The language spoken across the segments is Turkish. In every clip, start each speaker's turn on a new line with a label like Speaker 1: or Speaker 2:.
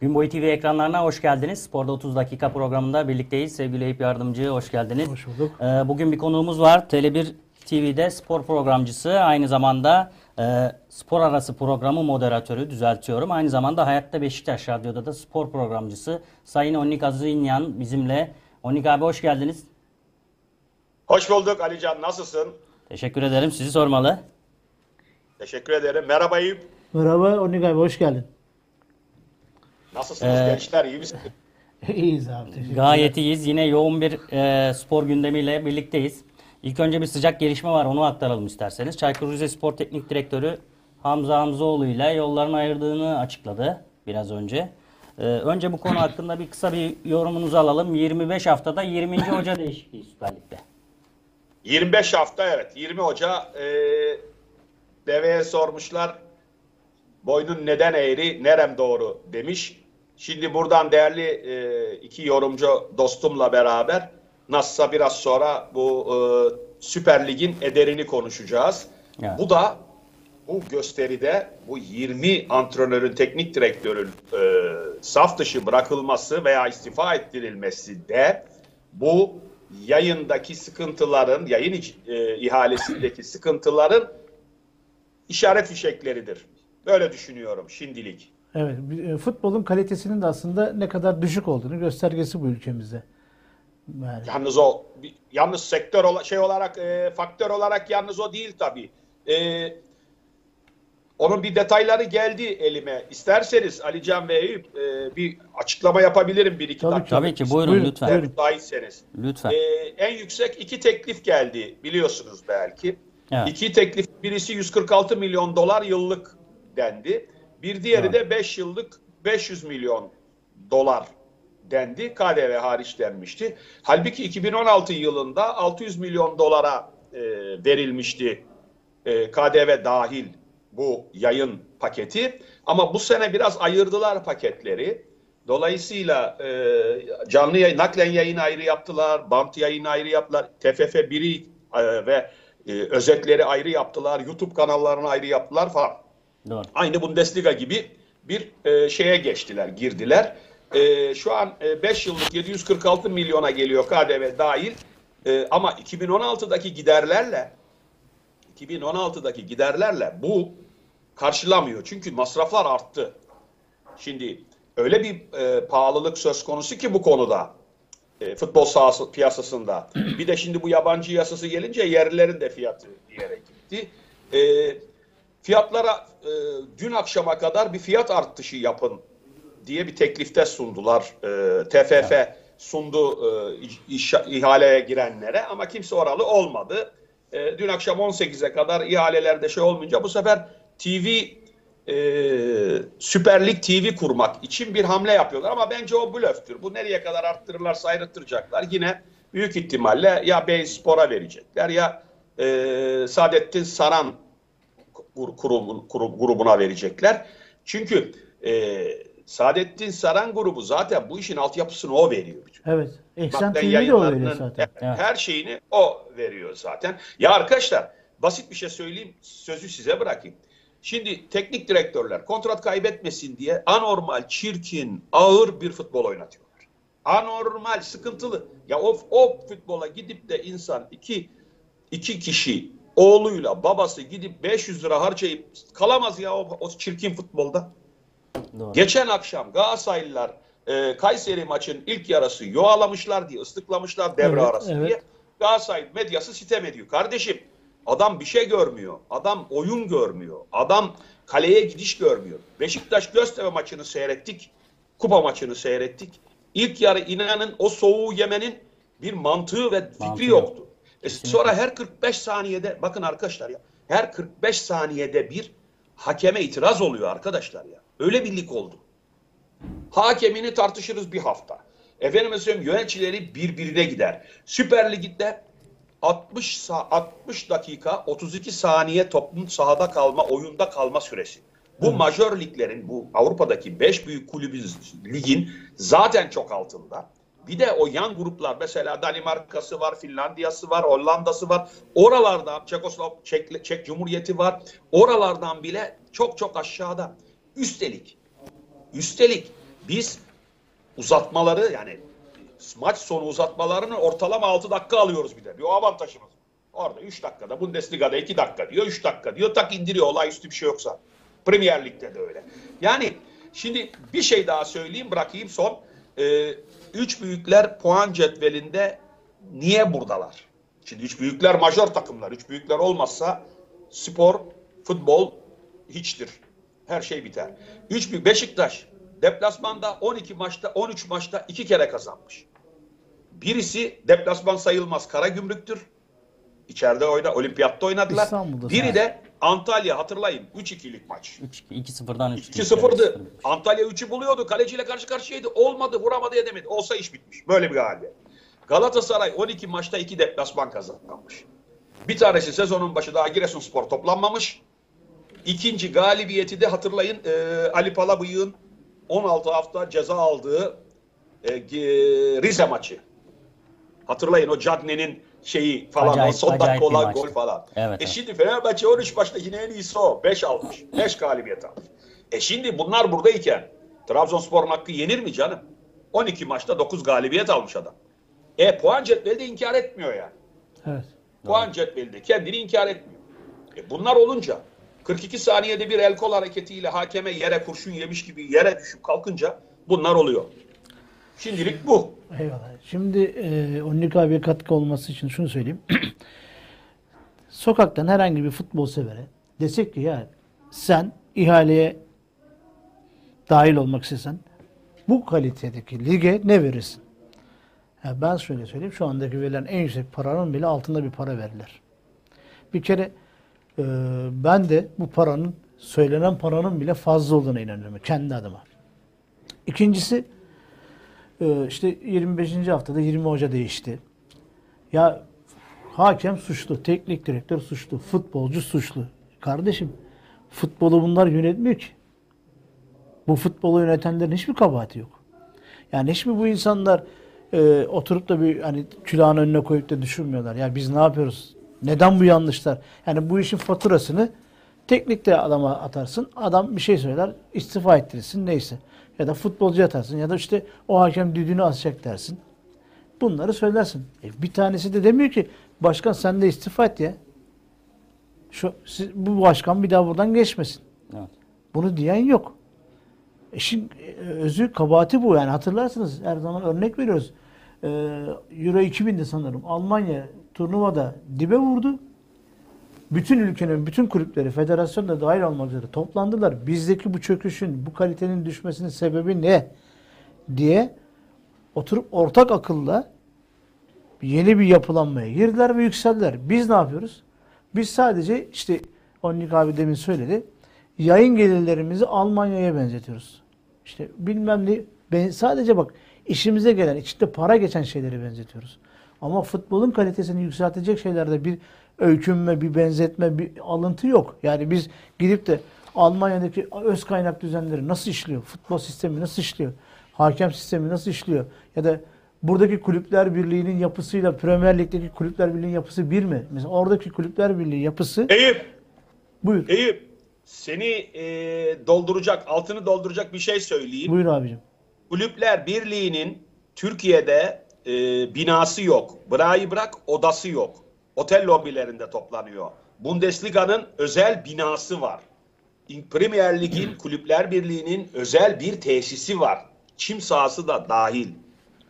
Speaker 1: Gün boyu TV ekranlarına hoş geldiniz. Sporda 30 dakika programında birlikteyiz. Sevgili Eyüp Yardımcı hoş geldiniz.
Speaker 2: Hoş bulduk.
Speaker 1: Ee, bugün bir konuğumuz var. Tele1 TV'de spor programcısı. Aynı zamanda e, spor arası programı moderatörü düzeltiyorum. Aynı zamanda Hayatta Beşiktaş Radyo'da da spor programcısı. Sayın Onik Azinyan bizimle. Onik abi hoş geldiniz.
Speaker 3: Hoş bulduk Alican. Nasılsın?
Speaker 1: Teşekkür ederim. Sizi sormalı.
Speaker 3: Teşekkür ederim. Merhaba Eyüp.
Speaker 2: Merhaba Onik abi hoş geldin.
Speaker 3: Nasılsınız
Speaker 1: Ee,
Speaker 3: gençler? İyi misiniz?
Speaker 2: İyiyiz abi teşekkür
Speaker 1: Gayet iyiyiz. Yine yoğun bir e, spor gündemiyle birlikteyiz. İlk önce bir sıcak gelişme var. Onu aktaralım isterseniz. Çaykur Rizespor Teknik Direktörü Hamza Hamzoğlu ile yollarını ayırdığını açıkladı biraz önce. E, önce bu konu hakkında bir kısa bir yorumunuzu alalım. 25 haftada 20. hoca değişikliği Süper Lig'de.
Speaker 3: 25 hafta evet. 20 Hoca e, deveye sormuşlar. Boynun neden eğri, nerem doğru demiş. Şimdi buradan değerli e, iki yorumcu dostumla beraber nasılsa biraz sonra bu e, Süper Lig'in ederini konuşacağız.
Speaker 1: Evet.
Speaker 3: Bu da bu gösteride bu 20 antrenörün, teknik direktörün e, saf dışı bırakılması veya istifa ettirilmesi de bu yayındaki sıkıntıların, yayın e, ihalesindeki sıkıntıların işaret fişekleridir. Böyle düşünüyorum şimdilik.
Speaker 2: Evet, e, futbolun kalitesinin de aslında ne kadar düşük olduğunu göstergesi bu ülkemizde. Yani,
Speaker 3: Yalnız o yalnız sektör ola- şey olarak e, faktör olarak yalnız o değil tabii. E, onun bir detayları geldi elime. İsterseniz Alican ve Eyüp e, bir açıklama yapabilirim bir iki
Speaker 2: Tabii
Speaker 3: dakika.
Speaker 1: Tabii ki buyurun,
Speaker 2: Buyurun,
Speaker 1: lütfen.
Speaker 2: buyurun.
Speaker 3: Müsaitseniz.
Speaker 1: Lütfen.
Speaker 3: Ee, en yüksek iki teklif geldi biliyorsunuz belki.
Speaker 1: Evet.
Speaker 3: İki teklif birisi 146 milyon dolar yıllık dendi. Bir diğeri de 5 yıllık 500 milyon dolar dendi. KDV hariç denmişti. Halbuki 2016 yılında 600 milyon dolara e, verilmişti e, KDV dahil bu yayın paketi. Ama bu sene biraz ayırdılar paketleri. Dolayısıyla e, canlı yayın, naklen yayın ayrı yaptılar, bant yayın ayrı yaptılar, TFF 1'i e, ve e, özetleri ayrı yaptılar, YouTube kanallarını ayrı yaptılar falan.
Speaker 1: Doğru.
Speaker 3: Aynı Bundesliga gibi bir e, şeye geçtiler, girdiler. E, şu an 5 yıllık 746 milyona geliyor KDV dahil. E, ama 2016'daki giderlerle 2016'daki giderlerle bu karşılamıyor. Çünkü masraflar arttı. Şimdi öyle bir e, pahalılık söz konusu ki bu konuda e, futbol sahası piyasasında. Bir de şimdi bu yabancı yasası gelince yerlilerin de fiyatı bir yere gitti. E, fiyatlara e, dün akşama kadar bir fiyat artışı yapın diye bir teklifte sundular. E, TFF sundu e, iş, ihaleye girenlere ama kimse oralı olmadı. E, dün akşam 18'e kadar ihalelerde şey olmayınca bu sefer TV e, Süper Lig TV kurmak için bir hamle yapıyorlar ama bence o blöftür. Bu nereye kadar arttırırlarsa ayrıttıracaklar. Yine büyük ihtimalle ya Bey Spor'a verecekler ya e, Saadettin Saran kur- kurumun- kuru- grubuna verecekler. Çünkü e, Saadettin Saran grubu zaten bu işin altyapısını o veriyor.
Speaker 2: evet. Eksen
Speaker 3: Naklen
Speaker 2: TV de o veriyor zaten.
Speaker 1: Evet.
Speaker 3: Her şeyini o veriyor zaten. Ya arkadaşlar basit bir şey söyleyeyim sözü size bırakayım. Şimdi teknik direktörler kontrat kaybetmesin diye anormal, çirkin, ağır bir futbol oynatıyorlar. Anormal, sıkıntılı. Ya o, o futbola gidip de insan iki, iki kişi oğluyla babası gidip 500 lira harcayıp kalamaz ya o, o çirkin futbolda.
Speaker 1: Doğru.
Speaker 3: Geçen akşam Galatasaraylılar e, Kayseri maçın ilk yarısı yoğalamışlar diye, ıslıklamışlar devre
Speaker 2: Evet,
Speaker 3: arası
Speaker 2: evet.
Speaker 3: diye. Galatasaray medyası sitem ediyor. Kardeşim adam bir şey görmüyor. Adam oyun görmüyor. Adam kaleye gidiş görmüyor. Beşiktaş Göztepe maçını seyrettik. Kupa maçını seyrettik. İlk yarı inanın o soğuğu yemenin bir mantığı ve fikri
Speaker 1: Mantığı yok.
Speaker 3: yoktu. E, sonra her 45 saniyede bakın arkadaşlar ya her 45 saniyede bir hakeme itiraz oluyor arkadaşlar ya. Öyle bir lig oldu. Hakemini tartışırız bir hafta. Efendim söyleyeyim yöneticileri birbirine gider. Süper Lig'de 60 sa- 60 dakika 32 saniye topun sahada kalma, oyunda kalma süresi. Bu majör liglerin, bu Avrupa'daki 5 büyük kulübün ligin zaten çok altında. Bir de o yan gruplar mesela Danimarka'sı var, Finlandiya'sı var, Hollanda'sı var. Oralardan Çekoslav Çek, Çek Cumhuriyeti var. Oralardan bile çok çok aşağıda. Üstelik Üstelik biz uzatmaları yani maç sonu uzatmalarını ortalama 6 dakika alıyoruz bir de. Bir avantajımız. Orada 3 dakikada Bundesliga'da 2 dakika diyor 3 dakika diyor tak indiriyor olağanüstü bir şey yoksa. Premier Lig'de de öyle. Yani şimdi bir şey daha söyleyeyim bırakayım son. Ee, üç büyükler puan cetvelinde niye buradalar? Şimdi üç büyükler majör takımlar. Üç büyükler olmazsa spor, futbol hiçtir. Her şey biter. Üç büyük Beşiktaş deplasmanda 12 maçta 13 maçta iki kere kazanmış. Birisi deplasman sayılmaz Karagümrük'tür. İçeride oyna, olimpiyatta oynadılar.
Speaker 2: İstanbul'da
Speaker 3: Biri de Antalya hatırlayın 3-2'lik maç.
Speaker 1: 2-0'dan 3
Speaker 3: 2-0'dı. Antalya 3'ü buluyordu. Kaleciyle karşı karşıyaydı. Olmadı. Vuramadı edemedi. Olsa iş bitmiş. Böyle bir galibiyet. Galatasaray 12 maçta 2 deplasman kazanmış. Bir tanesi sezonun başı daha Giresunspor toplanmamış. İkinci galibiyeti de hatırlayın e, Ali Palabıyık'ın 16 hafta ceza aldığı e, Rize maçı. Hatırlayın o Cagney'in şeyi falan
Speaker 1: Acayip-
Speaker 3: o son dakika olan gol falan.
Speaker 1: Evet,
Speaker 3: e
Speaker 1: evet.
Speaker 3: şimdi Fenerbahçe 13 maçta yine en iyisi o. 5 almış. 5 galibiyet almış. E şimdi bunlar buradayken Trabzonspor'un hakkı yenir mi canım? 12 maçta 9 galibiyet almış adam. E puan cetveli de inkar etmiyor yani.
Speaker 2: Evet.
Speaker 3: Puan cetvelinde kendini inkar etmiyor. E bunlar olunca 42 saniyede bir el kol hareketiyle hakeme yere kurşun yemiş gibi yere düşüp kalkınca bunlar oluyor. Şimdilik bu.
Speaker 2: Eyvallah. Şimdi e, Onnik abiye katkı olması için şunu söyleyeyim. Sokaktan herhangi bir futbol severe desek ki ya sen ihaleye dahil olmak istesen bu kalitedeki lige ne verirsin? Ya ben şöyle söyleyeyim. Şu andaki verilen en yüksek paranın bile altında bir para verirler. Bir kere e, ben de bu paranın söylenen paranın bile fazla olduğuna inanıyorum kendi adıma. İkincisi işte 25. haftada 20 hoca değişti. Ya hakem suçlu, teknik direktör suçlu, futbolcu suçlu. Kardeşim futbolu bunlar yönetmiyor ki. Bu futbolu yönetenlerin hiçbir kabahati yok. Yani hiç mi bu insanlar e, oturup da bir hani külahın önüne koyup da düşünmüyorlar. Ya biz ne yapıyoruz? Neden bu yanlışlar? Yani bu işin faturasını teknikte adama atarsın. Adam bir şey söyler, istifa ettirirsin neyse. Ya da futbolcu atarsın ya da işte o hakem düdüğünü asacak dersin. Bunları söylersin. E, bir tanesi de demiyor ki başkan sen de istifa et ya. Şu, siz- bu başkan bir daha buradan geçmesin.
Speaker 1: Evet.
Speaker 2: Bunu diyen yok. İşin e, özü kabahati bu yani hatırlarsınız her zaman örnek veriyoruz. Ee, Euro 2000'de sanırım Almanya turnuvada dibe vurdu. Bütün ülkenin bütün kulüpleri federasyon da dahil olmak üzere toplandılar. Bizdeki bu çöküşün, bu kalitenin düşmesinin sebebi ne diye oturup ortak akılla yeni bir yapılanmaya girdiler ve yükseldiler. Biz ne yapıyoruz? Biz sadece işte Onnik abi demin söyledi. Yayın gelirlerimizi Almanya'ya benzetiyoruz. İşte bilmem ne ben sadece bak işimize gelen içinde para geçen şeyleri benzetiyoruz. Ama futbolun kalitesini yükseltecek şeylerde bir öykünme, bir benzetme, bir alıntı yok. Yani biz gidip de Almanya'daki öz kaynak düzenleri nasıl işliyor? Futbol sistemi nasıl işliyor? Hakem sistemi nasıl işliyor? Ya da buradaki kulüpler birliğinin yapısıyla Premier Lig'deki kulüpler birliğinin yapısı bir mi? Mesela oradaki kulüpler birliği yapısı
Speaker 3: Eyüp,
Speaker 2: buyur.
Speaker 3: Eyüp seni e, dolduracak, altını dolduracak bir şey söyleyeyim.
Speaker 2: Buyur abicim.
Speaker 3: Kulüpler Birliği'nin Türkiye'de e, binası yok. Bırayı bırak odası yok. Otel lobilerinde toplanıyor. Bundesliga'nın özel binası var. Premier Lig'in Kulüpler Birliği'nin özel bir tesisi var. Çim sahası da dahil.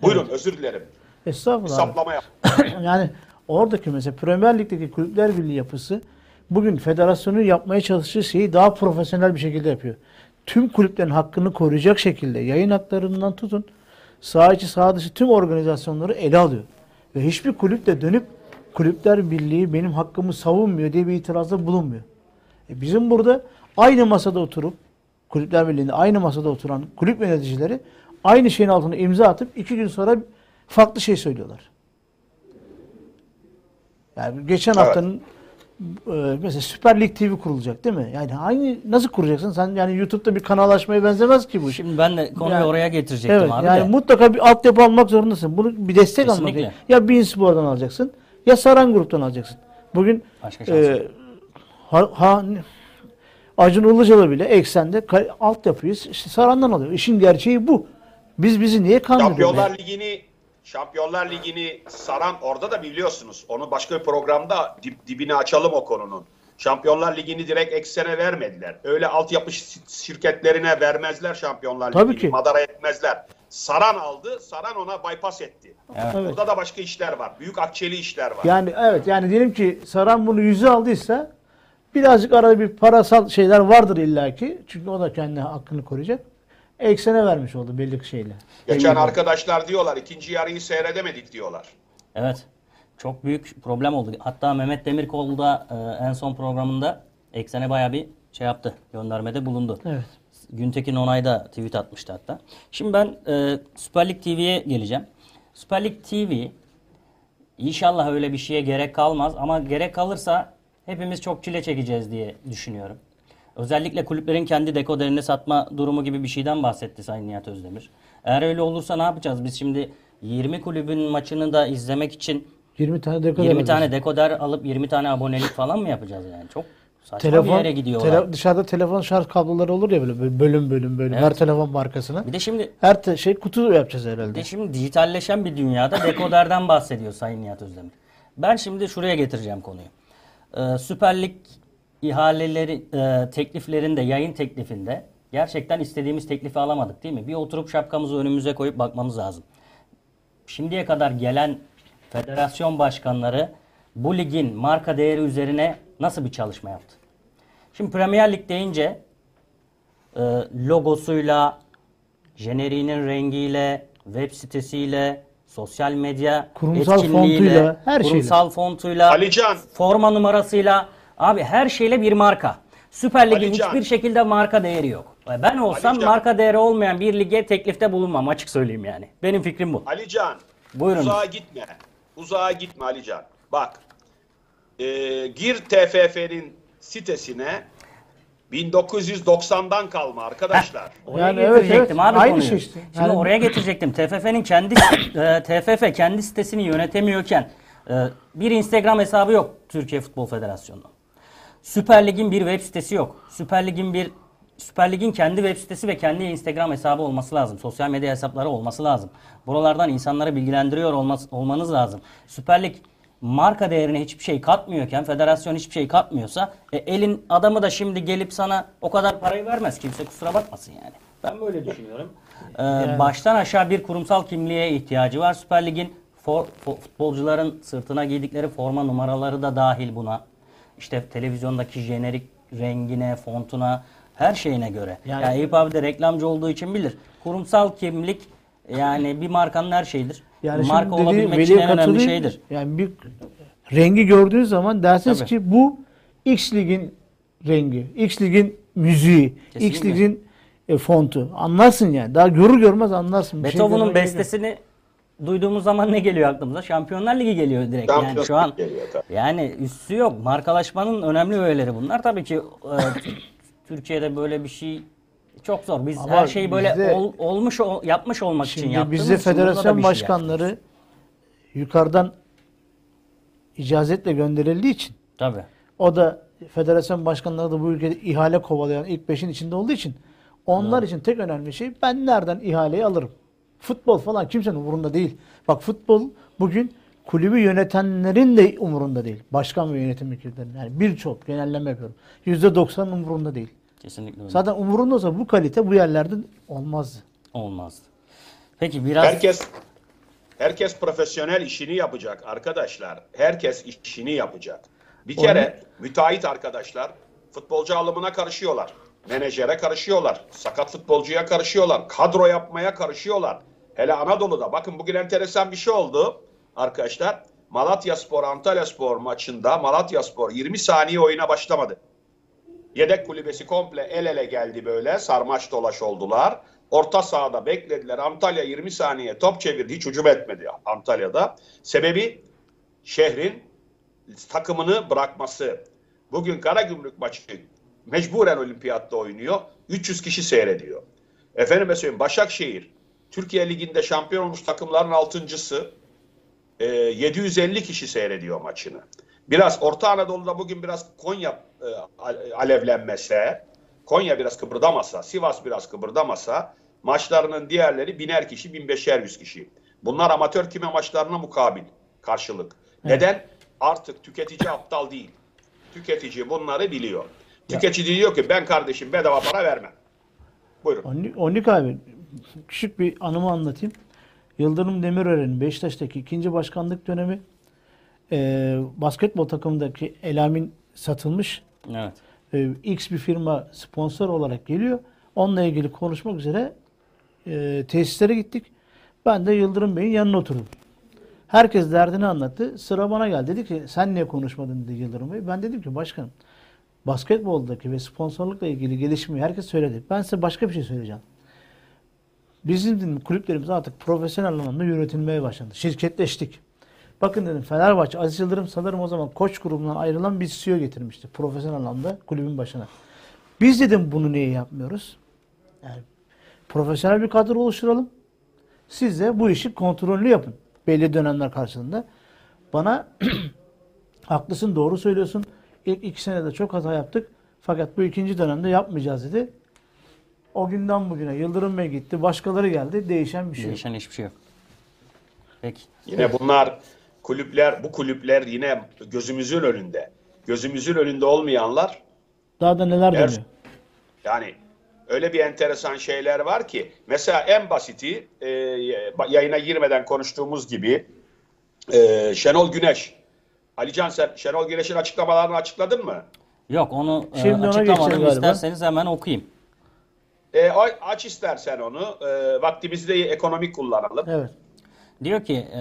Speaker 3: Buyurun özür dilerim.
Speaker 2: Estağfurullah.
Speaker 3: Hesaplama yap.
Speaker 2: yani oradaki mesela Premier Lig'deki kulüpler birliği yapısı bugün federasyonun yapmaya çalıştığı şeyi daha profesyonel bir şekilde yapıyor. Tüm kulüplerin hakkını koruyacak şekilde yayın haklarından tutun saha içi saha dışı tüm organizasyonları ele alıyor. Ve hiçbir kulüp de dönüp kulüpler birliği benim hakkımı savunmuyor diye bir itirazda bulunmuyor. E bizim burada aynı masada oturup kulüpler birliğinde aynı masada oturan kulüp yöneticileri aynı şeyin altına imza atıp iki gün sonra farklı şey söylüyorlar. Yani geçen
Speaker 3: Evet.
Speaker 2: haftanın e, mesela Süper Lig TV kurulacak değil mi? Yani hangi nasıl kuracaksın? Sen yani YouTube'da bir kanal açmaya benzemez ki bu iş.
Speaker 1: Şimdi ben de konuyu
Speaker 2: Yani-
Speaker 1: oraya getirecektim
Speaker 2: Evet
Speaker 1: abi
Speaker 2: yani
Speaker 1: de.
Speaker 2: mutlaka bir altyapı almak zorundasın. Bunu bir destek almak
Speaker 1: Kesinlikle.
Speaker 2: gerekiyor. Ya Bein Spor'dan alacaksın ya Saran Grup'tan alacaksın. Bugün
Speaker 1: Başka
Speaker 2: e, ha, ha- Acun Ilıcalı bile eksende altyapıyı işte Saran'dan alıyor. İşin gerçeği bu. Biz bizi niye kandırıyoruz?
Speaker 3: Şampiyonlar Ligi'ni Şampiyonlar Ligi'ni saran orada da biliyorsunuz. Onu başka bir programda dip- dibini açalım o konunun. Şampiyonlar Ligi'ni direkt eksene vermediler. Öyle altyapı şi- şirketlerine vermezler Şampiyonlar
Speaker 2: Tabii
Speaker 3: Ligi'ni.
Speaker 2: ki.
Speaker 3: Madara etmezler. Saran aldı. Saran ona bypass etti.
Speaker 2: Evet.
Speaker 3: Burada da başka işler var. Büyük akçeli işler var.
Speaker 2: Yani evet yani diyelim ki Saran bunu yüze aldıysa birazcık arada bir parasal şeyler vardır illaki. Çünkü o da kendi hakkını koruyacak. Eksene vermiş oldu belli şeyle.
Speaker 3: Geçen arkadaşlar diyorlar ikinci yarıyı seyredemedik diyorlar.
Speaker 1: Evet. Çok büyük problem oldu. Hatta Mehmet Demirkol da e, en son programında Eksen'e bayağı bir şey yaptı. Göndermede bulundu.
Speaker 2: Evet.
Speaker 1: Güntekin Onay da tweet atmıştı hatta. Şimdi ben e, Süper Lig TV'ye geleceğim. Süper Lig TV inşallah öyle bir şeye gerek kalmaz ama gerek kalırsa hepimiz çok çile çekeceğiz diye düşünüyorum. Özellikle kulüplerin kendi dekoderini satma durumu gibi bir şeyden bahsetti Sayın Nihat Özdemir. Eğer öyle olursa ne yapacağız? Biz şimdi 20 kulübün maçını da izlemek için
Speaker 2: 20 tane dekoder
Speaker 1: 20
Speaker 2: alacağız.
Speaker 1: tane dekoder alıp 20 tane abonelik falan mı yapacağız yani? Çok saçma bir
Speaker 2: telefon
Speaker 1: yere gidiyorlar.
Speaker 2: tele- dışarıda telefon şarj kabloları olur ya böyle bölüm bölüm bölüm her telefon markasına.
Speaker 1: Bir de şimdi
Speaker 2: Her te- şey kutu yapacağız
Speaker 1: Bir
Speaker 2: herhalde.
Speaker 1: de şimdi dijitalleşen bir dünyada dekoderden bahsediyor Sayın Nihat Özdemir. Ben şimdi şuraya getireceğim konuyu. Ee, Süper Lig ihaleleri, e, tekliflerinde, yayın teklifinde gerçekten istediğimiz teklifi alamadık değil mi? Bir oturup şapkamızı önümüze koyup bakmamız lazım. Şimdiye kadar gelen federasyon başkanları bu ligin marka değeri üzerine nasıl bir çalışma yaptı? Şimdi Premier Lig deyince e, logosuyla, jeneriğinin rengiyle, web sitesiyle, sosyal medya
Speaker 2: Kurumsal
Speaker 1: etkinliğiyle,
Speaker 2: fontuyla, her şeyle.
Speaker 1: kurumsal fontuyla,
Speaker 3: Alican.
Speaker 1: forma numarasıyla, abi her şeyle bir marka. Süper Lig'in
Speaker 3: Alican.
Speaker 1: hiçbir şekilde marka değeri yok. Ve Ben olsam
Speaker 3: Alican.
Speaker 1: marka değeri olmayan bir lige teklifte bulunmam açık söyleyeyim yani. Benim fikrim bu.
Speaker 3: Alican.
Speaker 1: Buyurun.
Speaker 3: Uzağa gitme. Uzağa gitme Alican. Bak. e, gir TFF'nin sitesine 1990'dan kalma arkadaşlar.
Speaker 1: Oraya
Speaker 2: Yani evet,
Speaker 1: getirecektim
Speaker 2: evet.
Speaker 1: abi
Speaker 2: Aynı
Speaker 1: konuyu.
Speaker 2: şey işte.
Speaker 1: Şimdi
Speaker 2: Yani-
Speaker 1: oraya getirecektim. TFF'nin kendi e, TFF kendi sitesini yönetemiyorken e, bir Instagram hesabı yok Türkiye Futbol Federasyonu'nun. Süper Lig'in bir web sitesi yok. Süper Lig'in bir Süper Lig'in kendi web sitesi ve kendi Instagram hesabı olması lazım. Sosyal medya hesapları olması lazım. Buralardan insanları bilgilendiriyor olmanız lazım. Süper Lig marka değerine hiçbir şey katmıyorken, federasyon hiçbir şey katmıyorsa e, elin adamı da şimdi gelip sana o kadar parayı vermez. Kimse kusura bakmasın yani. Ben böyle düşünüyorum. Ee, Baştan aşağı bir kurumsal kimliğe ihtiyacı var. Süper Lig'in for- fo- futbolcuların sırtına giydikleri forma numaraları da dahil buna. İşte televizyondaki jenerik rengine, fontuna, her şeyine göre.
Speaker 2: Yani-
Speaker 1: Yani Eyüp abi de reklamcı olduğu için bilir. Kurumsal kimlik yani bir markanın her şeyidir.
Speaker 2: Yani
Speaker 1: Marka olabilmek için en önemli şeydir.
Speaker 2: Yani bir rengi gördüğünüz zaman dersiniz
Speaker 1: Tabii.
Speaker 2: ki bu X ligin rengi, X ligin müziği, X
Speaker 1: Kesinlikle.
Speaker 2: ligin e, fontu. Anlarsın yani. Daha görür görmez anlarsın. Şey
Speaker 1: Beethoven'ın
Speaker 2: yok.
Speaker 1: bestesini duyduğumuz zaman ne geliyor aklımıza? Şampiyonlar Ligi geliyor direkt yani
Speaker 3: Şampiyonlar
Speaker 1: şu an.
Speaker 3: Geliyor tabii.
Speaker 1: Yani üstü yok. Markalaşmanın önemli öğeleri bunlar. Tabii ki e, Türkiye'de böyle bir şey çok zor. Biz
Speaker 2: Ama
Speaker 1: her şeyi böyle
Speaker 2: bizde-
Speaker 1: ol- olmuş ol- yapmış olmak için yaptığımız
Speaker 2: bizde
Speaker 1: da
Speaker 2: federasyon
Speaker 1: bir şey
Speaker 2: başkanları yukarıdan icazetle gönderildiği için
Speaker 1: Tabii.
Speaker 2: o da federasyon başkanları da bu ülkede ihale kovalayan ilk beşin içinde olduğu için onlar için tek önemli şey ben nereden ihaleyi alırım. Futbol falan kimsenin umurunda değil. Bak futbol bugün kulübü yönetenlerin de umurunda değil. Başkan ve yönetim vekillerinin. Yani birçok genelleme yapıyorum. %90 umurunda değil.
Speaker 1: Kesinlikle öyle.
Speaker 2: Zaten umurunda olsa bu kalite bu yerlerde olmazdı.
Speaker 1: Olmazdı. Peki biraz
Speaker 3: Herkes herkes profesyonel işini yapacak arkadaşlar. Herkes işini yapacak. Bir kere müteahhit arkadaşlar futbolcu alımına karışıyorlar. Menajere karışıyorlar. Sakat futbolcuya karışıyorlar. Kadro yapmaya karışıyorlar. Hele Anadolu'da bakın bugün enteresan bir şey oldu arkadaşlar. Malatya Spor Antalya Spor maçında Malatya Spor 20 saniye oyuna başlamadı. Yedek kulübesi komple el ele geldi böyle. Sarmaş dolaş oldular. Orta sahada beklediler. Antalya 20 saniye top çevirdi. Hiç hücum etmedi Antalya'da. Sebebi şehrin takımını bırakması. Bugün Karagümrük maçı mecburen olimpiyatta oynuyor. 300 kişi seyrediyor. Efendime söyleyeyim Başakşehir Türkiye Ligi'nde şampiyon olmuş takımların altıncısı. Ee, 750 kişi seyrediyor maçını. Biraz Orta Anadolu'da bugün biraz Konya e, alevlenmese, Konya biraz kıpırdamasa, Sivas biraz kıpırdamasa maçlarının diğerleri biner kişi, bin beşer yüz kişi. Bunlar amatör küme maçlarına mukabil karşılık. Neden? Artık tüketici aptal değil. Tüketici bunları biliyor. Tüketici diyor ki ben kardeşim bedava para vermem. Buyurun.
Speaker 2: Onik abi küçük bir anımı anlatayım. Yıldırım Demirören'in Beşiktaş'taki ikinci başkanlık dönemi e, basketbol takımındaki Elamin satılmış.
Speaker 1: Evet.
Speaker 2: E, X bir firma sponsor olarak geliyor. Onunla ilgili konuşmak üzere e, tesislere gittik. Ben de Yıldırım Bey'in yanına oturdum. Herkes derdini anlattı. Sıra bana geldi. Dedi ki sen niye konuşmadın dedi Yıldırım Bey. Ben dedim ki başkanım basketboldaki ve sponsorlukla ilgili gelişmeyi herkes söyledi. Ben size başka bir şey söyleyeceğim. Bizim dedim, kulüplerimiz artık profesyonel anlamda yönetilmeye başladı. Şirketleştik. Bakın dedim Fenerbahçe Aziz Yıldırım sanırım o zaman koç grubundan ayrılan bir CEO getirmişti. Profesyonel anlamda kulübün başına. Biz dedim bunu niye yapmıyoruz? Yani profesyonel bir kadro oluşturalım. Siz de bu işi kontrollü yapın. Belli dönemler karşılığında. Bana haklısın doğru söylüyorsun. İlk iki senede çok hata yaptık. Fakat bu ikinci dönemde yapmayacağız dedi. O günden bugüne Yıldırım Bey gitti. Başkaları geldi. Değişen bir şey yok.
Speaker 1: Değişen hiçbir şey yok. Peki.
Speaker 3: Yine bunlar kulüpler, bu kulüpler yine gözümüzün önünde. Gözümüzün önünde olmayanlar
Speaker 2: Daha da neler dönüyor.
Speaker 3: Yani öyle bir enteresan şeyler var ki mesela en basiti e, yayına girmeden konuştuğumuz gibi e, Şenol Güneş. Alican sen Şenol Güneş'in açıklamalarını açıkladın mı?
Speaker 1: Yok onu e,
Speaker 2: Şimdi ona
Speaker 1: açıklamadım. İsterseniz hemen okuyayım.
Speaker 3: E, aç istersen onu. E, vaktimizi de ekonomik kullanalım.
Speaker 2: Evet.
Speaker 1: Diyor ki e,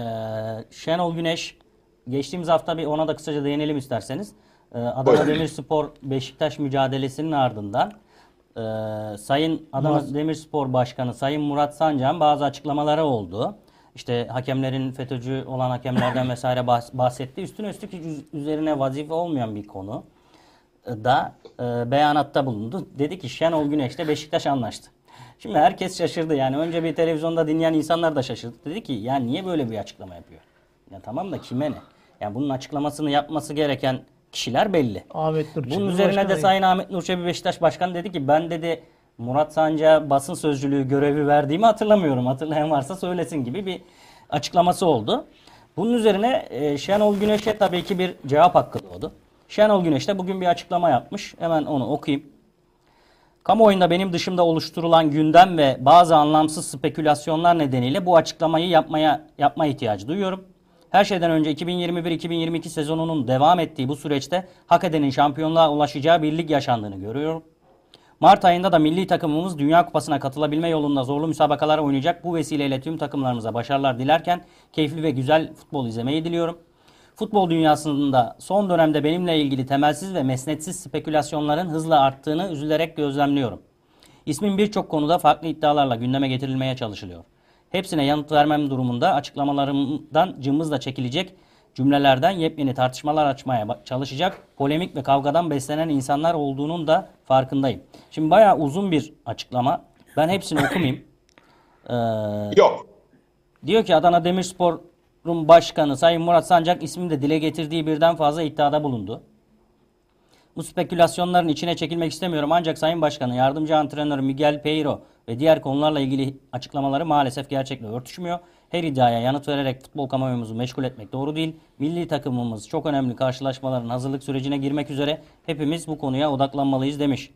Speaker 1: Şenol Güneş geçtiğimiz hafta bir ona da kısaca değinelim isterseniz. E, Adana
Speaker 3: Buyurun.
Speaker 1: Demirspor Beşiktaş mücadelesinin ardından e, Sayın Adana
Speaker 2: Murat-
Speaker 1: Demirspor Başkanı Sayın Murat Sancak'ın bazı açıklamaları oldu. İşte hakemlerin FETÖ'cü olan hakemlerden vesaire bahs- bahsetti. Üstüne üstlük üzerine vazife olmayan bir konu da e, beyanatta bulundu. Dedi ki Şenol Güneş'le Beşiktaş anlaştı. Şimdi herkes şaşırdı yani önce bir televizyonda dinleyen insanlar da şaşırdı. Dedi ki ya niye böyle bir açıklama yapıyor? Ya tamam da kime ne? Yani bunun açıklamasını yapması gereken kişiler belli.
Speaker 2: Ahmet Nur
Speaker 1: Bunun üzerine de. Sayın Ahmet Nur Çebi Beşiktaş Başkanı dedi ki ben dedi Murat Sancak'a basın sözcülüğü görevi verdiğimi hatırlamıyorum. Hatırlayan varsa söylesin gibi bir açıklaması oldu. Bunun üzerine e, Şenol Güneş'e tabii ki bir cevap hakkı doğdu. Şenol Güneş de bugün bir açıklama yapmış. Hemen onu okuyayım. Kamuoyunda benim dışımda oluşturulan gündem ve bazı anlamsız spekülasyonlar nedeniyle bu açıklamayı yapmaya yapma ihtiyacı duyuyorum. Her şeyden önce 2021-2022 sezonunun devam ettiği bu süreçte hak edenin şampiyonluğa ulaşacağı bir lig yaşandığını görüyorum. Mart ayında da milli takımımız Dünya Kupası'na katılabilme yolunda zorlu müsabakalar oynayacak. Bu vesileyle tüm takımlarımıza başarılar dilerken keyifli ve güzel futbol izlemeyi diliyorum. Futbol dünyasında son dönemde benimle ilgili temelsiz ve mesnetsiz spekülasyonların hızla arttığını üzülerek gözlemliyorum. İsmin birçok konuda farklı iddialarla gündeme getirilmeye çalışılıyor. Hepsine yanıt vermem durumunda açıklamalarımdan cımbızla çekilecek cümlelerden yepyeni tartışmalar açmaya çalışacak polemik ve kavgadan beslenen insanlar olduğunun da farkındayım. Şimdi bayağı uzun bir açıklama. Ben hepsini okumayayım. Ee,
Speaker 3: Yok.
Speaker 1: Diyor ki Adana Demirspor'un başkanı Sayın Murat Sancak ismini de dile getirdiği birden fazla iddiada bulundu. Bu spekülasyonların içine çekilmek istemiyorum ancak Sayın Başkan'ın yardımcı antrenörü Miguel Peiro ve diğer konularla ilgili açıklamaları maalesef gerçekle örtüşmüyor. Her iddiaya yanıt vererek futbol kamuoyumuzu meşgul etmek doğru değil. Milli takımımız çok önemli karşılaşmaların hazırlık sürecine girmek üzere hepimiz bu konuya odaklanmalıyız demiş.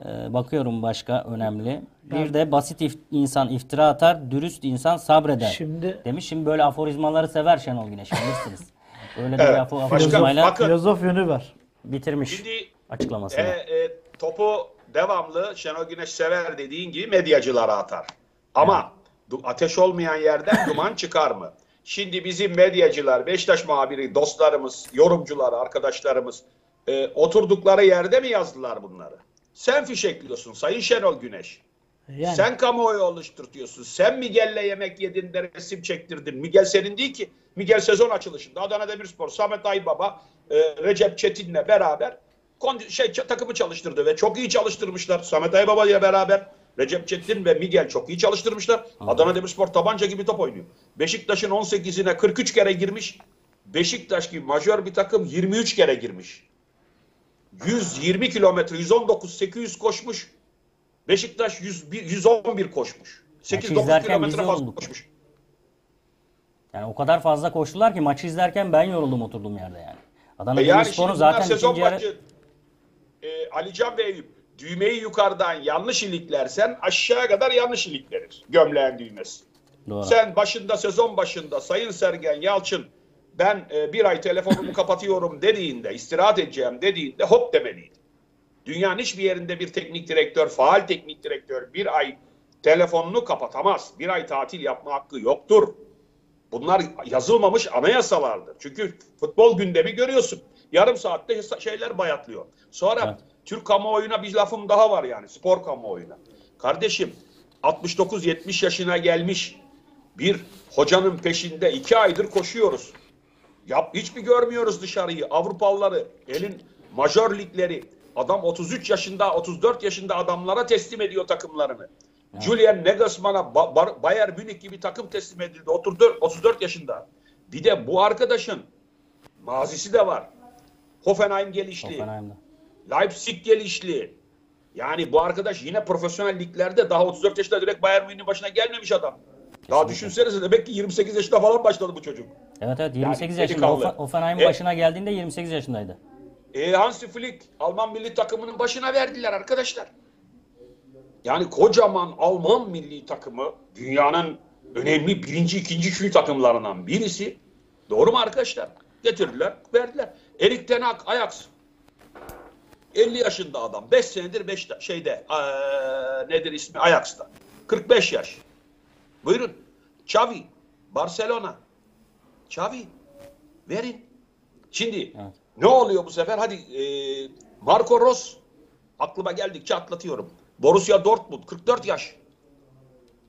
Speaker 1: Ee, bakıyorum başka önemli. Bir de basit if- insan iftira atar, dürüst insan sabreder.
Speaker 2: Şimdi-
Speaker 1: demiş. Şimdi böyle aforizmaları sever Şenol Güneş bilirsiniz. Öyle de
Speaker 3: Evet.
Speaker 1: bir afo-
Speaker 3: Başka-
Speaker 1: aforizmayla
Speaker 3: bakın-
Speaker 2: Filozof yönü var.
Speaker 1: bitirmiş
Speaker 3: Şimdi
Speaker 1: açıklamasını.
Speaker 3: e, e, topu devamlı Şenol Güneş sever dediğin gibi medyacılara atar. Ama du- ateş olmayan yerden duman çıkar mı? Şimdi bizim medyacılar, Beşiktaş muhabiri, dostlarımız, yorumcular, arkadaşlarımız e, oturdukları yerde mi yazdılar bunları? Sen fişekliyorsun Sayın Şenol Güneş.
Speaker 2: Yani
Speaker 3: Sen kamuoyu oluşturtuyorsun. Sen Miguel'le yemek yedin de resim çektirdin. Miguel senin değil ki. Miguel sezon açılışında Adana Demirspor, Samet Aybaba, e, Recep Çetin'le beraber kondi- şey ç- takımı çalıştırdı ve çok iyi çalıştırmışlar. Samet Aybaba ile beraber Recep Çetin ve Miguel çok iyi çalıştırmışlar. Adana Demirspor tabanca gibi top oynuyor. Beşiktaş'ın 18'ine 43 kere girmiş. Beşiktaş gibi majör bir takım 23 kere girmiş. 120 kilometre, 119, 800 koşmuş. Beşiktaş 101, 111 koşmuş. 8-9
Speaker 1: izlerken
Speaker 3: kilometre fazla
Speaker 1: yorulduk.
Speaker 3: koşmuş.
Speaker 1: Yani o kadar fazla koştular ki maçı izlerken ben yoruldum oturduğum yerde yani. Adana
Speaker 3: E yani
Speaker 1: Demirspor'un zaten
Speaker 3: sezon
Speaker 1: ikinci
Speaker 3: başı e, Alican Bey düğmeyi yukarıdan yanlış iliklersen aşağı kadar yanlış iliklenir. Gömleğin düğmesi.
Speaker 1: Doğru.
Speaker 3: Sen başında sezon başında Sayın Sergen Yalçın ben e, bir ay telefonumu kapatıyorum dediğinde istirahat edeceğim dediğinde hop demeliydi. Dünyanın hiçbir yerinde bir teknik direktör, faal teknik direktör bir ay telefonunu kapatamaz. Bir ay tatil yapma hakkı yoktur. Bunlar yazılmamış anayasalardır. Çünkü futbol gündemi görüyorsun. Yarım saatte şeyler bayatlıyor. Sonra
Speaker 1: Evet.
Speaker 3: Türk kamuoyuna bir lafım daha var yani spor kamuoyuna. Kardeşim 69-70 yaşına gelmiş bir hocanın peşinde iki aydır koşuyoruz. Yap, hiç mi görmüyoruz dışarıyı? Avrupalıları, elin majör ligleri. Adam 33 yaşında, 34 yaşında adamlara teslim ediyor takımlarını. Julian Nagelsmann'a Ba- Bayern Münih gibi takım teslim edildi. 34, 34 yaşında. Bir de bu arkadaşın mazisi de var. Hoffenheim gelişli.
Speaker 1: Hoffenheim'de.
Speaker 3: Leipzig gelişli. Yani bu arkadaş yine profesyonel liglerde daha 34 yaşında direkt Bayern Münih'in başına gelmemiş adam. Daha düşünsenize demek ki 28 yaşında falan başladı bu çocuk.
Speaker 1: Evet evet 28
Speaker 3: Yani
Speaker 1: yaşında.
Speaker 3: delikanlı.
Speaker 1: Hoffenheim'in
Speaker 3: E-
Speaker 1: başına geldiğinde 28 yaşındaydı.
Speaker 3: E, Hansi Flick Alman milli takımının başına verdiler arkadaşlar. Yani kocaman Alman milli takımı dünyanın önemli birinci, ikinci, üçüncü takımlarından birisi. Doğru mu arkadaşlar? Getirdiler, verdiler. Erik Ten Hag, Ajax. 50 yaşında adam. 5 senedir 5 şeyde eee, nedir ismi Ajax'ta. 45 yaş. Buyurun. Xavi, Barcelona. Xavi. Verin. Şimdi
Speaker 1: Evet.
Speaker 3: ne oluyor bu sefer? Hadi eee, Marco Ros. Aklıma geldikçe atlatıyorum. Borussia Dortmund 44 yaş.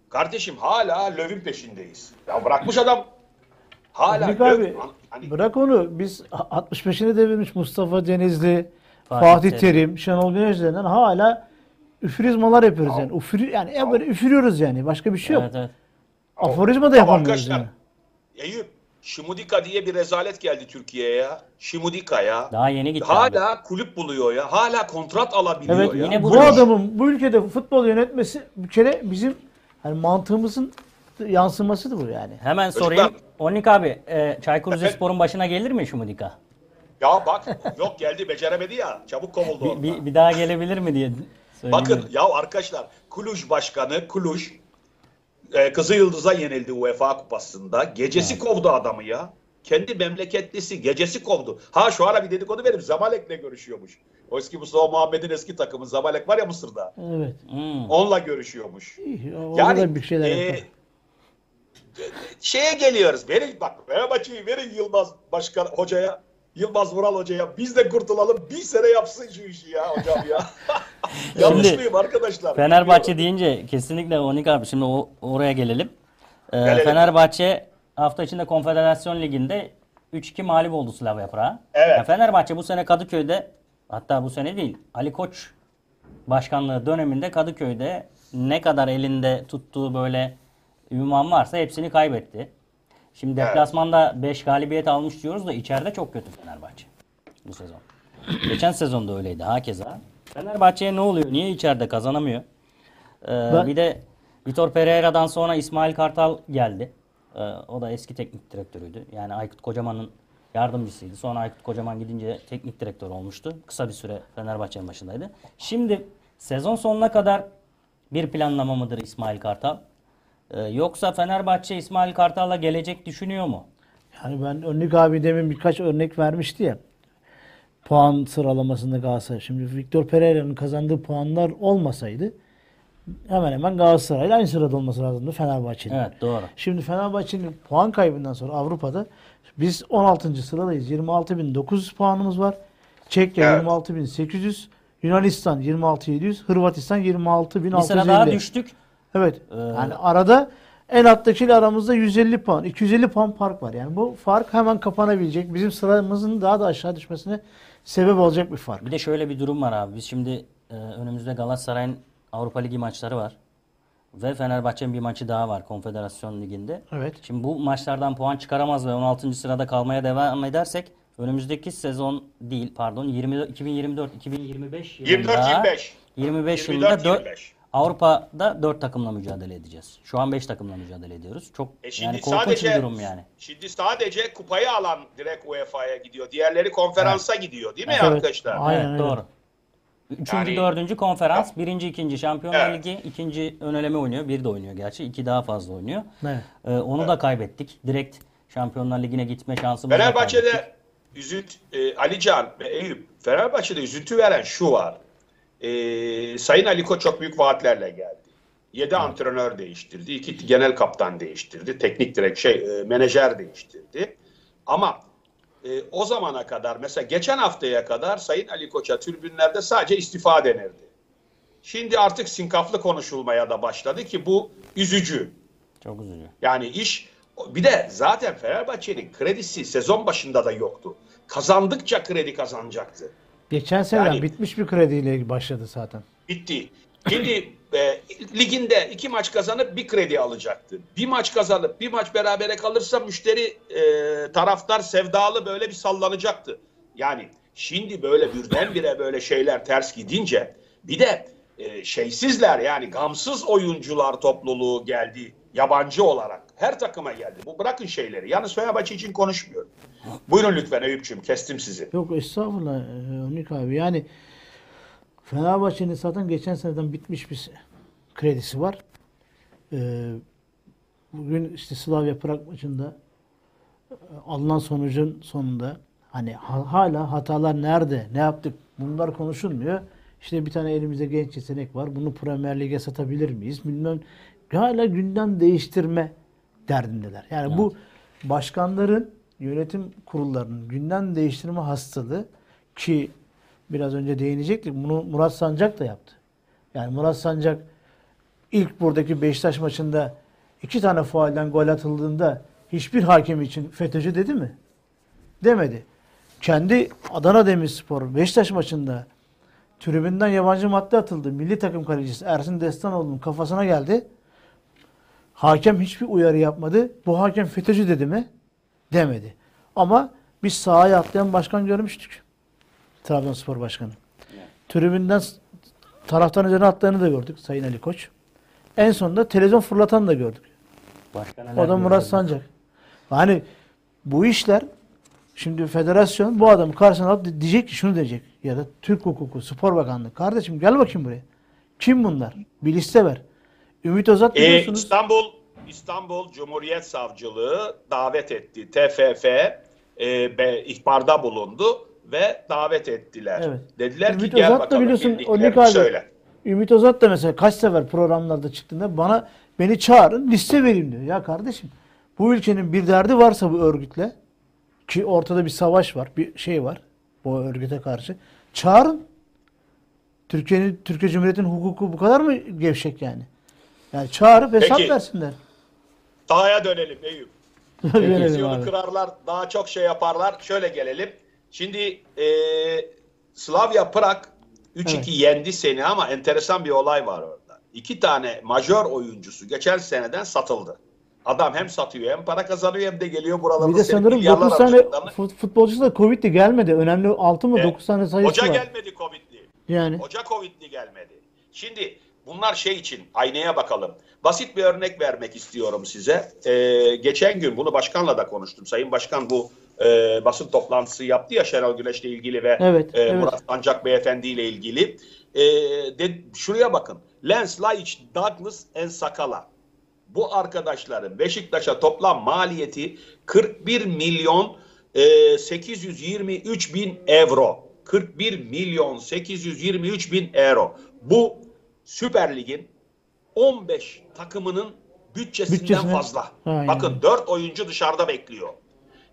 Speaker 3: Kardeşim hala Löw'ün peşindeyiz. Ya bırakmış adam. Hala Löw-
Speaker 2: abi
Speaker 3: hani-
Speaker 2: bırak onu. Biz 65'ini devirmiş Mustafa Denizli,
Speaker 1: Fatih
Speaker 2: Fatih,
Speaker 1: Terim.
Speaker 2: Terim, Şenol Güneş üzerinden hala üfürizmalar yapıyoruz yani. Üfürü, yani ya böyle üfürüyoruz yani. Başka bir şey yok.
Speaker 1: Evet evet.
Speaker 2: Aforizma da
Speaker 3: Ya
Speaker 2: yapamıyoruz
Speaker 3: arkadaşlar,
Speaker 2: yani.
Speaker 3: Eyüp, Şimudika diye bir rezalet geldi Türkiye'ye ya. Şimudika ya.
Speaker 1: Daha yeni gitti abi.
Speaker 3: Hala kulüp buluyor ya. Hala kontrat alabiliyor
Speaker 2: Evet
Speaker 3: ya.
Speaker 1: yine
Speaker 2: bu
Speaker 1: bu-
Speaker 2: adamın bu ülkede futbol yönetmesi bir kere bizim hani mantığımızın yansımasıdır bu yani.
Speaker 1: Hemen
Speaker 3: Çocuklar-
Speaker 1: sorayım. Onik abi, e, Çaykur. Rizespor'un başına gelir mi Şumudika?
Speaker 3: Ya bak yok geldi beceremedi ya. Çabuk kovuldu
Speaker 1: Bir, bir, bir daha gelebilir mi diye
Speaker 3: Bakın ya arkadaşlar Kuluj Başkanı Kuluj e, Kızılyıldız'a yenildi UEFA Kupası'nda. Gecesi kovdu adamı ya. Kendi memleketlisi gecesi kovdu. Ha şu ara bir dedikodu verip Zamalek'le görüşüyormuş. O eski Mustafa Muhammed'in eski takımı Zamalek var ya Mısır'da.
Speaker 2: Evet.
Speaker 1: Hmm.
Speaker 3: Onunla görüşüyormuş.
Speaker 2: İyi,
Speaker 3: Yani
Speaker 2: da bir şeyler
Speaker 3: e,
Speaker 2: yapar.
Speaker 3: şeye geliyoruz. Verin bak Fenerbahçe'yi verin Yılmaz Başkan hocaya. Yılmaz Vural hocaya. Biz de kurtulalım. Bir sene yapsın şu işi ya hocam ya. Yanlış
Speaker 1: Şimdi
Speaker 3: mıyım arkadaşlar?
Speaker 1: Fenerbahçe
Speaker 3: Bilmiyorum.
Speaker 1: deyince kesinlikle Onik abi şimdi o, oraya gelelim. Ee,
Speaker 3: Gelelim.
Speaker 1: Fenerbahçe hafta içinde Konfederasyon Ligi'nde 3-2 mağlup oldu Slavia Prag'a.
Speaker 3: Evet.
Speaker 1: Ya Fenerbahçe bu sene Kadıköy'de hatta bu sene değil Ali Koç başkanlığı döneminde Kadıköy'de ne kadar elinde tuttuğu böyle ünvan varsa hepsini kaybetti. Şimdi deplasmanda 5 galibiyet almış diyoruz da içeride çok kötü Fenerbahçe bu sezon. Geçen sezonda öyleydi hakeza. Fenerbahçe'ye ne oluyor? Niye içeride kazanamıyor? Ee,
Speaker 2: Ben-
Speaker 1: Bir de Vitor Pereira'dan sonra İsmail Kartal geldi. Ee, o da eski teknik direktörüydü. Yani Aykut Kocaman'ın yardımcısıydı. Sonra Aykut Kocaman gidince teknik direktör olmuştu. Kısa bir süre Fenerbahçe'nin başındaydı. Şimdi sezon sonuna kadar bir planlama mıdır İsmail Kartal? Ee, yoksa Fenerbahçe İsmail Kartal'la gelecek düşünüyor mu?
Speaker 2: Yani ben Önlük abi demin birkaç örnek vermişti ya. Puan sıralamasında Galatasaray. Şimdi Victor Pereira'nın kazandığı puanlar olmasaydı hemen hemen Galatasaray'la aynı sırada olması lazımdı Fenerbahçe'nin.
Speaker 1: Evet doğru.
Speaker 2: Şimdi Fenerbahçe'nin puan kaybından sonra Avrupa'da biz 16. sıradayız. 26.900 puanımız var. Çekya
Speaker 3: Evet.
Speaker 2: 26.800, Yunanistan 26.700, Hırvatistan 26.650.
Speaker 1: Bir sıra daha düştük.
Speaker 2: Evet.
Speaker 1: Ee,
Speaker 2: yani arada en alttakiyle aramızda 150 puan, 250 puan fark var. Yani bu fark hemen kapanabilecek. Bizim sıramızın daha da aşağı düşmesine sebep olacak bir fark.
Speaker 1: Bir de şöyle bir durum var abi. Biz şimdi e, önümüzde Galatasaray'ın Avrupa Ligi maçları var. Ve Fenerbahçe'nin bir maçı daha var Konfederasyon Ligi'nde.
Speaker 2: Evet.
Speaker 1: Şimdi bu maçlardan puan çıkaramaz ve 16. sırada kalmaya devam edersek önümüzdeki sezon değil pardon 20 2024 2025 yılında
Speaker 3: 24-25.
Speaker 1: 25
Speaker 3: 24,
Speaker 1: yılında 4
Speaker 3: 25.
Speaker 1: Avrupa'da 4 takımla mücadele edeceğiz. Şu an 5 takımla mücadele ediyoruz. Çok
Speaker 3: E şimdi
Speaker 1: yani korkunç
Speaker 3: sadece
Speaker 1: bir durum yani.
Speaker 3: Şimdi sadece kupayı alan direkt UEFA'ya gidiyor. Diğerleri konferansa gidiyor değil mi
Speaker 2: Evet.
Speaker 3: arkadaşlar?
Speaker 2: Aynen
Speaker 1: evet, doğru. Üçüncü,
Speaker 3: Yani-
Speaker 1: dördüncü konferans, birinci, ikinci Şampiyonlar
Speaker 3: Evet.
Speaker 1: Ligi, ikinci ön eleme oynuyor. Bir de oynuyor gerçi. iki daha fazla oynuyor.
Speaker 2: Evet.
Speaker 1: Ee, onu da kaybettik. Direkt Şampiyonlar Ligi'ne gitme kaybettik.
Speaker 3: Fenerbahçe'de üzüntü, e, Alican ve Eyüp, Fenerbahçe'de üzüntü veren şu var. E, Sayın Aliko çok büyük vaatlerle geldi. 7 antrenör değiştirdi, 2 genel kaptan değiştirdi, teknik direkt şey e, menajer değiştirdi. Ama e, o zamana kadar mesela geçen haftaya kadar Sayın Ali Koç'a tribünlerde sadece istifa denirdi. Şimdi artık sinkaflı konuşulmaya da başladı ki bu üzücü.
Speaker 1: Çok üzücü.
Speaker 3: Yani iş bir de zaten Fenerbahçe'nin kredisi sezon başında da yoktu. Kazandıkça kredi kazanacaktı.
Speaker 2: Geçen seneden
Speaker 3: Yani-
Speaker 2: bitmiş bir krediyle başladı zaten.
Speaker 3: Bitti. Şimdi e, liginde iki maç kazanıp bir kredi alacaktı. Bir maç kazanıp bir maç berabere kalırsa müşteri e, taraftar sevdalı böyle bir sallanacaktı. Yani şimdi böyle birdenbire böyle şeyler ters gidince bir de e, şeysizler yani gamsız oyuncular topluluğu geldi yabancı olarak. Her takıma geldi. Bu bırakın şeyleri. Yalnız Fenerbahçe için konuşmuyorum. Buyurun lütfen Eyüp'cüğüm kestim sizi.
Speaker 2: Yok estağfurullah e, Önik abi. Yani Fenerbahçe'nin zaten geçen seneden bitmiş bir kredisi var. Ee, bugün işte Slavia Prag maçında e, alınan sonucun sonunda hani ha- hala hatalar nerede, ne yaptık bunlar konuşulmuyor. İşte bir tane elimizde genç yetenek var. Bunu Premier Lig'e satabilir miyiz? Bilmem. Hala gündem değiştirme derdindeler. Yani bu başkanların, yönetim kurullarının gündem değiştirme hastalığı ki biraz önce değinecektik. Bunu Murat Sancak da yaptı. Yani Murat Sancak ilk buradaki Beşiktaş maçında iki tane faalden gol atıldığında hiçbir hakem için FETÖ'cü dedi mi? Demedi. Kendi Adana Demirspor Beşiktaş maçında tribünden yabancı madde atıldı. Milli takım kalecisi Ersin Destanoğlu'nun kafasına geldi. Hakem hiçbir uyarı yapmadı. Bu hakem FETÖ'cü dedi mi? Demedi. Ama biz sahaya atlayan başkan görmüştük. Trabzonspor Başkanı. Tribünden s- taraftan üzerine attığını da gördük Sayın Ali Koç. En sonunda televizyon fırlatan da gördük.
Speaker 1: Başka neler
Speaker 2: O da Murat? Sancak. Yani bu işler şimdi federasyon bu adamı karşısına alıp di- diyecek ki şunu diyecek ya da Türk Hukuku Spor Bakanlığı. Kardeşim gel bakayım buraya. Kim bunlar? Bir liste ver. Ümit Özat biliyorsunuz.
Speaker 3: İstanbul İstanbul Cumhuriyet Savcılığı davet etti. TFF e, be, ihbarda bulundu ve davet ettiler.
Speaker 2: Evet.
Speaker 3: Dediler ki
Speaker 2: Ümit
Speaker 3: gel
Speaker 2: Özat da
Speaker 3: bakalım
Speaker 2: biliyorsun abi.
Speaker 3: söyle.
Speaker 2: Ümit Özat da mesela kaç sefer programlarda çıktığında bana beni çağırın liste vereyim diyor. Ya kardeşim bu ülkenin bir derdi varsa bu örgütle ki ortada bir savaş var, bir şey var bu örgüte karşı. Çağırın. Türkiye'nin Türkiye Cumhuriyeti'nin hukuku bu kadar mı gevşek yani? Yani çağırıp hesap
Speaker 3: Peki.
Speaker 2: versinler.
Speaker 3: Sahaya dönelim Eyüp. Televizyonu kırarlar, daha çok şey yaparlar. Şöyle gelelim. Şimdi e, Slavia Prag 3-2
Speaker 2: Evet.
Speaker 3: yendi seni ama enteresan bir olay var orada. İki tane majör oyuncusu geçen seneden satıldı. Adam hem satıyor hem para kazanıyor hem de geliyor buralarda.
Speaker 2: Bir de sanırım
Speaker 3: milyarlar
Speaker 2: 9 tane futbolcusu da Covid'li gelmedi. Önemli 6 mı
Speaker 3: E,
Speaker 2: 9 tane sayısı
Speaker 3: Hoca
Speaker 2: var.
Speaker 3: gelmedi Covid'li.
Speaker 2: Yani
Speaker 3: Hoca Covid'li gelmedi. Şimdi bunlar şey için aynaya bakalım. Basit bir örnek vermek istiyorum size. Ee, geçen gün bunu başkanla da konuştum. Sayın Başkan bu e, basın toplantısı yaptı ya Şenol Güneş'le ilgili ve
Speaker 2: Evet,
Speaker 3: e,
Speaker 2: evet.
Speaker 3: Murat Sancak Beyefendi ile ilgili. E, de, şuraya bakın. Lens, Laiç, Douglas, Ensakala. Bu arkadaşların Beşiktaş'a toplam maliyeti 41 milyon e, 823 bin euro. 41 milyon 823 bin euro. Bu Süper Lig'in 15 takımının bütçesinden
Speaker 2: Bütçesine-
Speaker 3: fazla.
Speaker 2: Aynen.
Speaker 3: Bakın 4 oyuncu dışarıda bekliyor.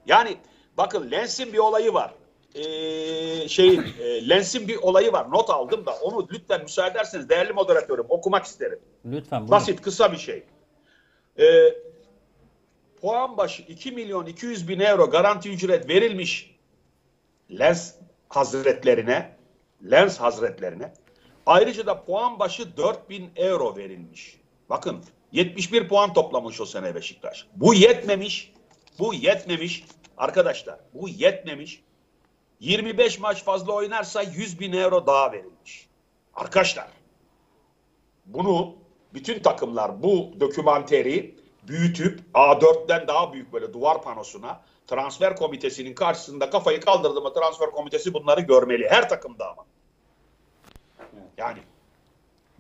Speaker 3: Yani bakın Lens'in bir olayı var. Ee, şey e, Lens'in bir olayı var. Not aldım da onu lütfen müsaade ederseniz değerli moderatörüm okumak isterim.
Speaker 1: Lütfen buyurun.
Speaker 3: Basit kısa bir şey. Ee, puan başı 2 milyon 200 bin euro garanti ücret verilmiş Lens hazretlerine Lens hazretlerine ayrıca da puan başı 4 bin euro verilmiş. Bakın 71 puan toplamış o sene Beşiktaş. Bu yetmemiş. Bu yetmemiş. Arkadaşlar bu yetmemiş. 25 maç fazla oynarsa 100 bin euro daha verilmiş. Arkadaşlar bunu bütün takımlar bu dokümanteri büyütüp A4'ten daha büyük böyle duvar panosuna transfer komitesinin karşısında kafayı kaldırdı mı transfer komitesi bunları görmeli. Her takımda ama. Yani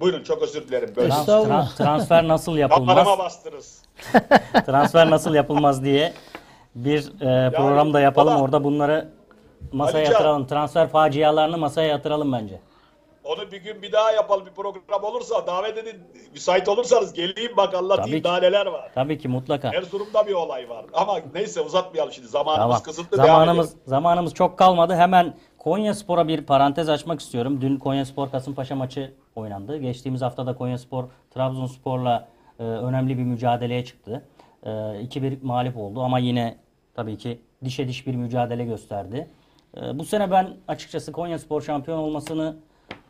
Speaker 3: buyurun çok özür dilerim. Böyle
Speaker 1: Trans- transfer nasıl yapılmaz?
Speaker 3: Bastınız.
Speaker 1: transfer nasıl yapılmaz diye bir e, program da yapalım.
Speaker 3: valla-
Speaker 1: Orada bunları masaya
Speaker 3: Alican.
Speaker 1: yatıralım. Transfer facialarını masaya yatıralım bence.
Speaker 3: Onu bir gün bir daha yapalım bir program olursa davet edin. Müsait olursanız geleyim bak anlatayım
Speaker 1: Tabii ki.
Speaker 3: daha neler var.
Speaker 1: Tabii ki mutlaka.
Speaker 3: Erzurum'da bir olay var. Ama neyse uzatmayalım şimdi. Zamanımız
Speaker 1: Tamam.
Speaker 3: kısıtlı.
Speaker 1: Zamanımız zamanımız çok kalmadı. Hemen Konya Spor'a bir parantez açmak istiyorum. Dün Konya Spor Kasımpaşa maçı oynandı. Geçtiğimiz hafta da Konya Spor Trabzonspor'la e, önemli bir mücadeleye çıktı. E, 2-1 mağlup oldu ama yine tabii ki dişe diş bir mücadele gösterdi. E, bu sene ben açıkçası Konya Spor şampiyon olmasını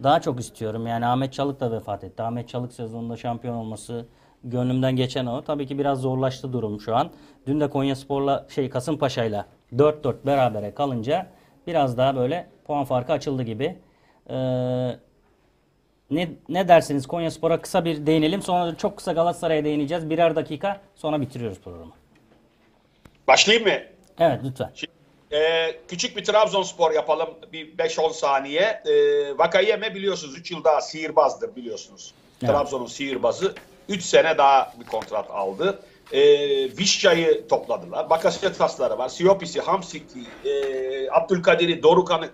Speaker 1: daha çok istiyorum. Yani Ahmet Çalık da vefat etti. Ahmet Çalık sezonunda şampiyon olması gönlümden geçen o. Tabii ki biraz zorlaştı durum şu an. Dün de Konya Spor'la şey Kasımpaşa'yla 4-4 berabere kalınca biraz daha böyle puan farkı açıldı gibi. Ee, ne, ne dersiniz Konya Spor'a kısa bir değinelim. Sonra çok kısa Galatasaray'a değineceğiz. Birer dakika sonra bitiriyoruz programı.
Speaker 3: Başlayayım mı?
Speaker 1: Evet lütfen.
Speaker 3: Şimdi, e, küçük bir Trabzonspor yapalım. Bir 5-10 saniye. E, Vakayeme biliyorsunuz 3 yıl daha sihirbazdır biliyorsunuz.
Speaker 1: Evet.
Speaker 3: Trabzon'un sihirbazı. 3 sene daha bir kontrat aldı. E, Vişça'yı topladılar. Bakasetasları var. Siyopis'i, Hamsik'i, e, Abdülkadir'i, Dorukan'ı,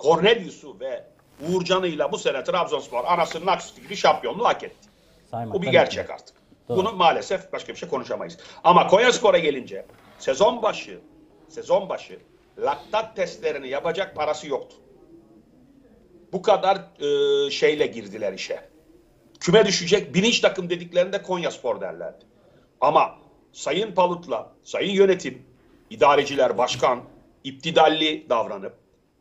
Speaker 3: Cornelius'u ve Uğurcan'ıyla bu sene Trabzonspor anasının aksüstü gibi şampiyonluğu hak etti.
Speaker 1: Saymak
Speaker 3: Bu bir gerçek
Speaker 1: ki.
Speaker 3: artık.
Speaker 1: Doğru.
Speaker 3: Bunu maalesef başka bir şey konuşamayız. Ama Konyaspor'a gelince sezon başı sezon başı laktat testlerini yapacak parası yoktu. Bu kadar e, şeyle girdiler işe. Küme düşecek bilinç takım dediklerinde Konyaspor derlerdi. Ama Sayın Palut'la, Sayın Yönetim, idareciler, başkan, iptidalli davranıp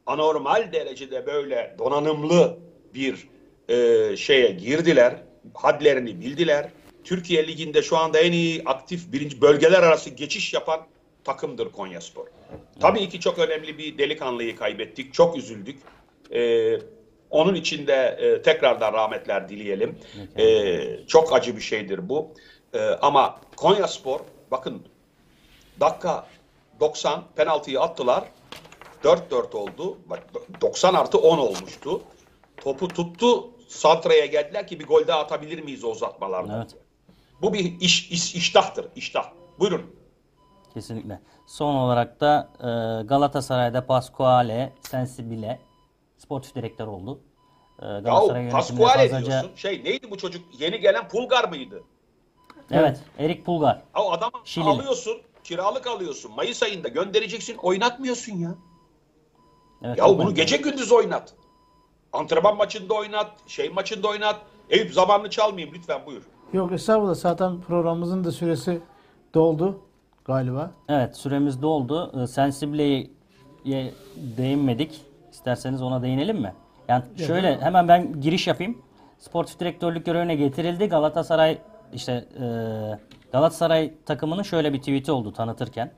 Speaker 3: anormal derecede böyle donanımlı bir e, şeye girdiler. Hadlerini bildiler. Türkiye Ligi'nde şu anda en iyi aktif birinci bölgeler arası geçiş yapan takımdır Konyaspor. Tabii ki çok önemli bir delikanlıyı kaybettik. Çok üzüldük. E, onun için de e, tekrardan rahmetler dileyelim. E, çok acı bir şeydir bu. E, ama Konyaspor bakın dakika 90 penaltıyı attılar. 4-4 oldu. Bak 90 artı 10 olmuştu. Topu tuttu. Santra'ya geldiler ki bir gol daha atabilir miyiz o uzatmalarda?
Speaker 1: Evet.
Speaker 3: Bu bir iş, iş iştahtır. iştah. Buyurun.
Speaker 1: Kesinlikle. Son olarak da e, Galatasaray'da Pasquale Sensibile sportif direktör oldu. E, Galatasaray yönetimine
Speaker 3: Pasquale
Speaker 1: fazlaca-
Speaker 3: diyorsun. Şey neydi bu çocuk? Yeni gelen Pulgar mıydı?
Speaker 1: Evet, Erik Pulgar.
Speaker 3: O adamı
Speaker 1: Şilili.
Speaker 3: alıyorsun. Kiralık alıyorsun. Mayıs ayında göndereceksin. Oynatmıyorsun ya.
Speaker 1: Evet,
Speaker 3: Ya
Speaker 1: çok
Speaker 3: bunu
Speaker 1: önemli.
Speaker 3: gece gündüz oynat. Antrenman maçında oynat. Şey maçında oynat. Eyüp zamanını çalmayayım lütfen buyur.
Speaker 2: Yok estağfurullah zaten programımızın da süresi doldu galiba.
Speaker 1: Evet, süremiz doldu. E, Sensible'ye değinmedik. İsterseniz ona değinelim mi? Yani şöyle hemen ben giriş yapayım. Sportif direktörlük görevine getirildi. Galatasaray işte e, Galatasaray takımının şöyle bir tweet'i oldu tanıtırken.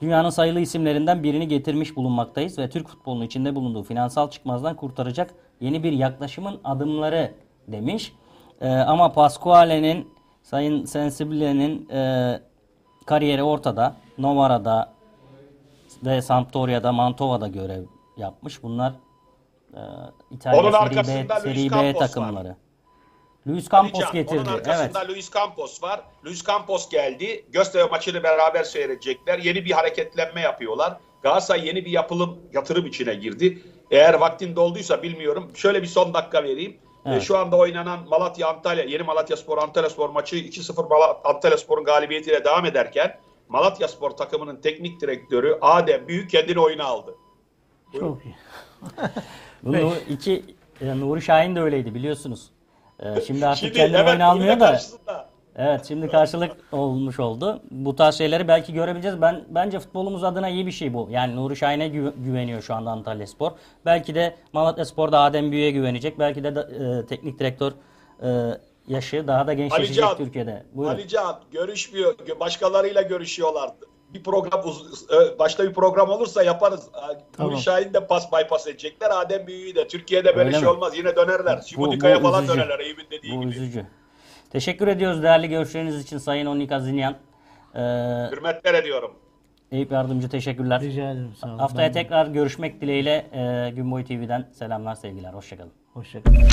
Speaker 1: Dünyanın sayılı isimlerinden birini getirmiş bulunmaktayız ve Türk futbolunun içinde bulunduğu finansal çıkmazdan kurtaracak yeni bir yaklaşımın adımları demiş. E, ama Pasquale'nin Sayın Sensible'nin e, kariyeri ortada. Novara'da ve Sampdoria'da, Mantova'da görev yapmış. Bunlar e, İtalya
Speaker 3: Onun
Speaker 1: Serie
Speaker 3: arkasında
Speaker 1: B, Serie B
Speaker 3: Campos var.
Speaker 1: Luis Campos
Speaker 3: Alican,
Speaker 1: getirdi.
Speaker 3: Onun arkasında
Speaker 1: Evet.
Speaker 3: Luis Campos var. Luis Campos geldi. Göztepe maçını beraber seyredecekler. Yeni bir hareketlenme yapıyorlar. Galatasaray yeni bir yapılım, yatırım içine girdi. Eğer vaktin dolduysa bilmiyorum. Şöyle bir son dakika vereyim.
Speaker 1: Evet.
Speaker 3: Şu anda oynanan Malatya Antalya, yeni Malatya Spor Antalya Spor maçı 2-0 Mala- Antalya Spor'un galibiyetiyle devam ederken Malatya Spor takımının teknik direktörü Adem Büyük kendini oyuna aldı.
Speaker 2: Çok iyi.
Speaker 1: Bu Nu- iki e, Nuri Şahin de öyleydi biliyorsunuz. E, şimdi artık
Speaker 3: Şimdi
Speaker 1: kendini
Speaker 3: hemen
Speaker 1: oyuna almıyor da.
Speaker 3: karşısında.
Speaker 1: Evet şimdi karşılık olmuş oldu. Bu tarz şeyleri belki görebileceğiz. Ben bence futbolumuz adına iyi bir şey bu. Yani Nuri Şahin'e gü- güveniyor şu anda Antalya Spor. Belki de Malatya Spor'da Adem Büyük'e güvenecek. Belki de da- e, teknik direktör e, yaşı daha da gençleşecek
Speaker 3: Can,
Speaker 1: Türkiye'de. Buyurun.
Speaker 3: Ali Can görüşmüyor. Başkalarıyla görüşüyorlar. Bir program başta bir program olursa yaparız.
Speaker 2: Tamam.
Speaker 3: Tamam. Şahin de pas bypass edecekler. Adem Büyü'yü de. Türkiye'de böyle
Speaker 1: Öyle
Speaker 3: şey
Speaker 1: mi?
Speaker 3: olmaz. Yine dönerler. Şimudika'ya falan
Speaker 1: üzücü.
Speaker 3: dönerler. Eyüp'ün dediği
Speaker 1: Bu
Speaker 3: gibi.
Speaker 1: üzücü. Teşekkür ediyoruz değerli görüşleriniz için Sayın Onika Zinyan. Ee,
Speaker 3: Hürmetler ediyorum.
Speaker 1: Eyüp Yardımcı teşekkürler.
Speaker 2: Rica ederim. Sağ olun.
Speaker 1: Haftaya
Speaker 2: Ben de-
Speaker 1: tekrar görüşmek dileğiyle e, Günboy TV'den selamlar sevgiler. Hoşçakalın.
Speaker 2: Hoşçakalın.